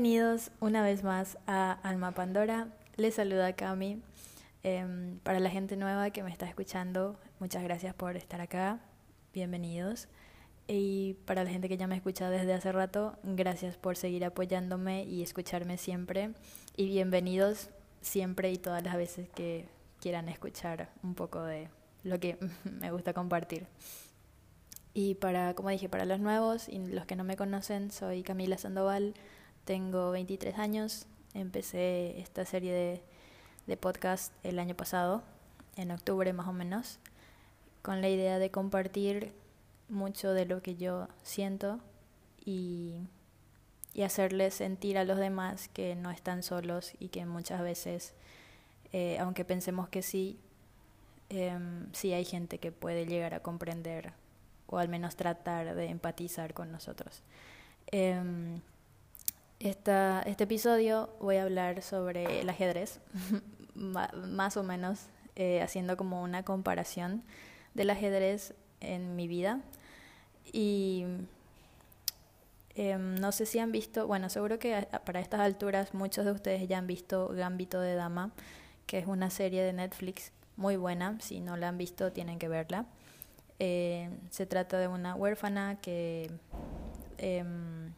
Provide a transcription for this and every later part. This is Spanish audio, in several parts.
Bienvenidos una vez más a Alma Pandora. Les saluda Cami. Em, para la gente nueva que me está escuchando, muchas gracias por estar acá. Bienvenidos. Y para la gente que ya me escucha desde hace rato, gracias por seguir apoyándome y escucharme siempre. Y bienvenidos siempre y todas las veces que quieran escuchar un poco de lo que me gusta compartir. Y para, como dije, para los nuevos y los que no me conocen, soy Camila Sandoval, tengo 23 años, empecé esta serie de, de podcast el año pasado, en octubre más o menos, con la idea de compartir mucho de lo que yo siento y, y hacerles sentir a los demás que no están solos y que muchas veces, eh, aunque pensemos que sí, eh, sí hay gente que puede llegar a comprender o al menos tratar de empatizar con nosotros. Eh, esta, este episodio voy a hablar sobre el ajedrez, más o menos eh, haciendo como una comparación del ajedrez en mi vida. Y em, no sé si han visto, bueno, seguro que para estas alturas muchos de ustedes ya han visto Gambito de Dama, que es una serie de Netflix muy buena. Si no la han visto, tienen que verla. Eh, se trata de una huérfana que em,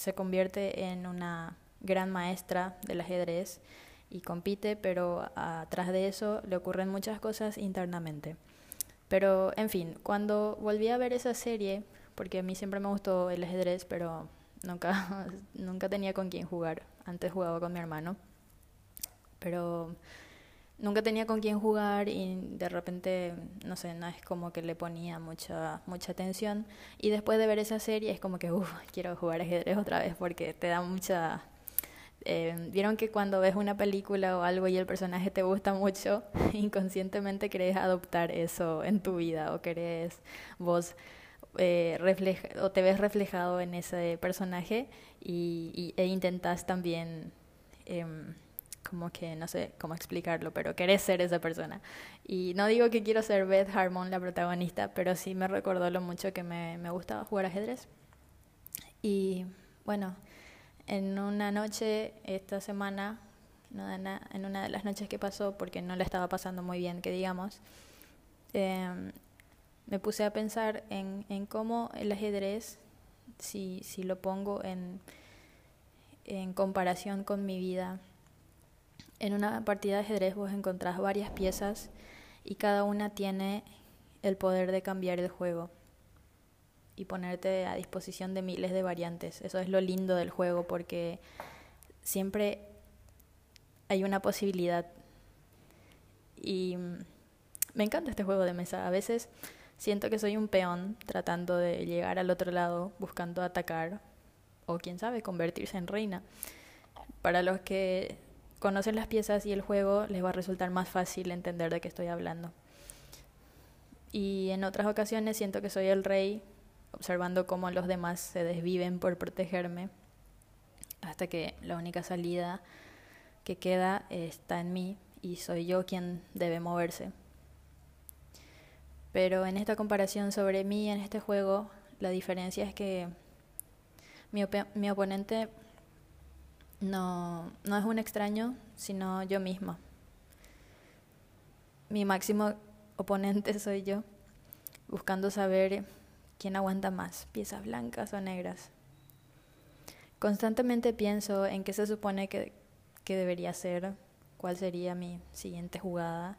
se convierte en una gran maestra del ajedrez y compite, pero atrás de eso le ocurren muchas cosas internamente. Pero, en fin, cuando volví a ver esa serie, porque a mí siempre me gustó el ajedrez, pero nunca, nunca tenía con quién jugar. Antes jugaba con mi hermano. Pero nunca tenía con quién jugar y de repente, no sé, no es como que le ponía mucha, mucha atención. Y después de ver esa serie es como que, uff, quiero jugar ajedrez otra vez porque te da mucha... Eh, Vieron que cuando ves una película o algo y el personaje te gusta mucho, inconscientemente querés adoptar eso en tu vida o querés vos eh, o te ves reflejado en ese personaje y, e intentas también... Eh, como que no sé cómo explicarlo, pero querés ser esa persona. Y no digo que quiero ser Beth Harmon, la protagonista, pero sí me recordó lo mucho que me, me gustaba jugar ajedrez. Y bueno, en una noche esta semana, en una de las noches que pasó, porque no la estaba pasando muy bien, que digamos, em, me puse a pensar en, en cómo el ajedrez, si, si lo pongo en, en comparación con mi vida, en una partida de ajedrez vos encontrás varias piezas y cada una tiene el poder de cambiar el juego y ponerte a disposición de miles de variantes. Eso es lo lindo del juego porque siempre hay una posibilidad. Y me encanta este juego de mesa. A veces siento que soy un peón tratando de llegar al otro lado, buscando atacar o quién sabe, convertirse en reina. Para los que conocen las piezas y el juego, les va a resultar más fácil entender de qué estoy hablando. Y en otras ocasiones siento que soy el rey, observando cómo los demás se desviven por protegerme, hasta que la única salida que queda está en mí y soy yo quien debe moverse. Pero en esta comparación sobre mí en este juego, la diferencia es que mi, mi oponente no, no es un extraño, sino yo misma. Mi máximo oponente soy yo, buscando saber quién aguanta más, piezas blancas o negras. Constantemente pienso en qué se supone que, que debería ser, cuál sería mi siguiente jugada,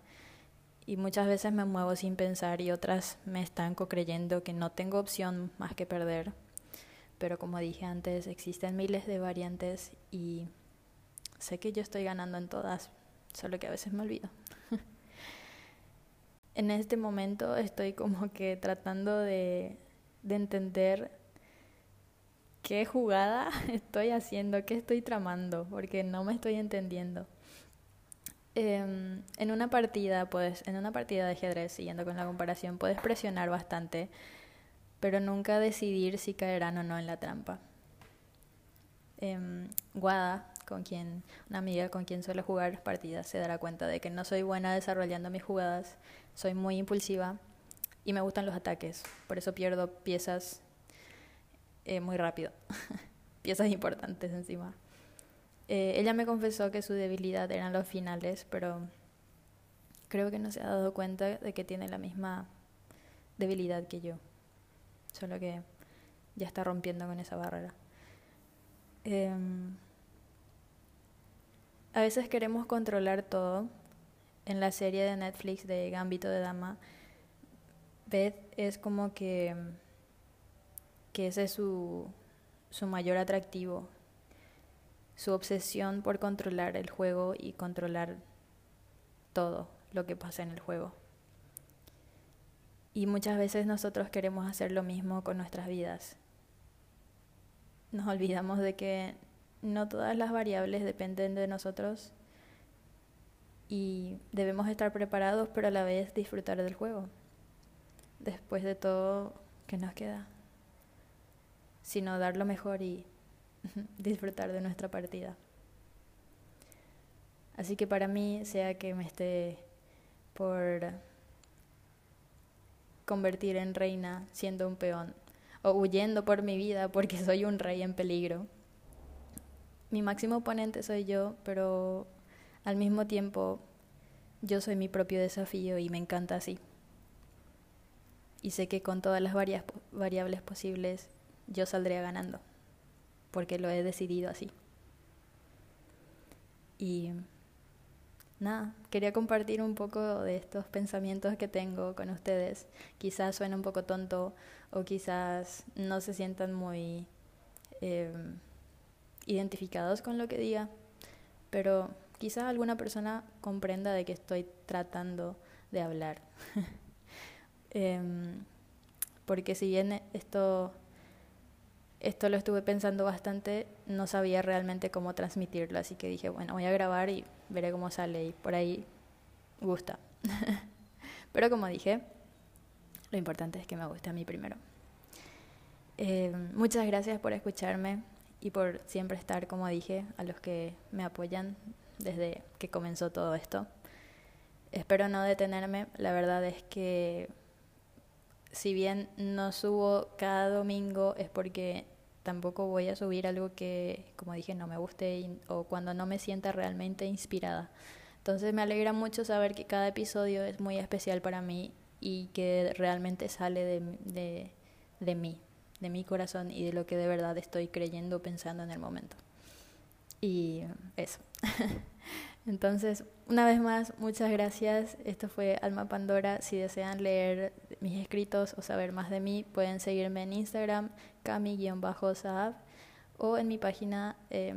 y muchas veces me muevo sin pensar y otras me estanco creyendo que no tengo opción más que perder pero como dije antes, existen miles de variantes y sé que yo estoy ganando en todas, solo que a veces me olvido. en este momento estoy como que tratando de, de entender qué jugada estoy haciendo, qué estoy tramando, porque no me estoy entendiendo. Eh, en una partida, pues, en una partida de ajedrez, siguiendo con la comparación, puedes presionar bastante pero nunca decidir si caerán o no en la trampa. Eh, Guada, con quien, una amiga con quien suelo jugar partidas, se dará cuenta de que no soy buena desarrollando mis jugadas, soy muy impulsiva y me gustan los ataques, por eso pierdo piezas eh, muy rápido, piezas importantes encima. Eh, ella me confesó que su debilidad eran los finales, pero creo que no se ha dado cuenta de que tiene la misma debilidad que yo. Solo que ya está rompiendo con esa barrera. Em, a veces queremos controlar todo. En la serie de Netflix de Gambito de Dama, Beth es como que, que ese es su, su mayor atractivo, su obsesión por controlar el juego y controlar todo lo que pasa en el juego. Y muchas veces nosotros queremos hacer lo mismo con nuestras vidas. Nos olvidamos de que no todas las variables dependen de nosotros y debemos estar preparados, pero a la vez disfrutar del juego. Después de todo, ¿qué nos queda? Sino dar lo mejor y disfrutar de nuestra partida. Así que para mí, sea que me esté por convertir en reina siendo un peón o huyendo por mi vida porque soy un rey en peligro. Mi máximo oponente soy yo, pero al mismo tiempo yo soy mi propio desafío y me encanta así. Y sé que con todas las variables posibles yo saldré ganando, porque lo he decidido así. Y nada, quería compartir un poco de estos pensamientos que tengo con ustedes. Quizás suene un poco tonto o quizás no se sientan muy em, identificados con lo que diga, pero quizás alguna persona comprenda de que estoy tratando de hablar. Em, porque si bien esto esto lo estuve pensando bastante, no sabía realmente cómo transmitirlo, así que dije, bueno, voy a grabar y veré cómo sale y por ahí gusta. Pero como dije, lo importante es que me guste a mí primero. Eh, muchas gracias por escucharme y por siempre estar, como dije, a los que me apoyan desde que comenzó todo esto. Espero no detenerme, la verdad es que si bien no subo cada domingo es porque tampoco voy a subir algo que, como dije, no me guste o cuando no me sienta realmente inspirada. Entonces me alegra mucho saber que cada episodio es muy especial para mí y que realmente sale de, de, de mí, de mi corazón y de lo que de verdad estoy creyendo, pensando en el momento. Y eso. Entonces, una vez más, muchas gracias. Esto fue Alma Pandora. Si desean leer mis escritos o saber más de mí, pueden seguirme en Instagram, cami-saab, o en mi página eh.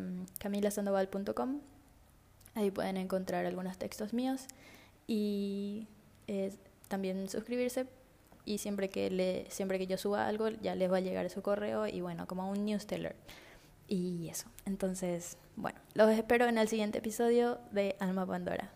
Ahí pueden encontrar algunos textos míos y eh, también suscribirse. Y siempre que, le, siempre que yo suba algo, ya les va a llegar su correo y bueno, como un newsletter. Y eso. Entonces, bueno, los espero en el siguiente episodio de Alma Pandora.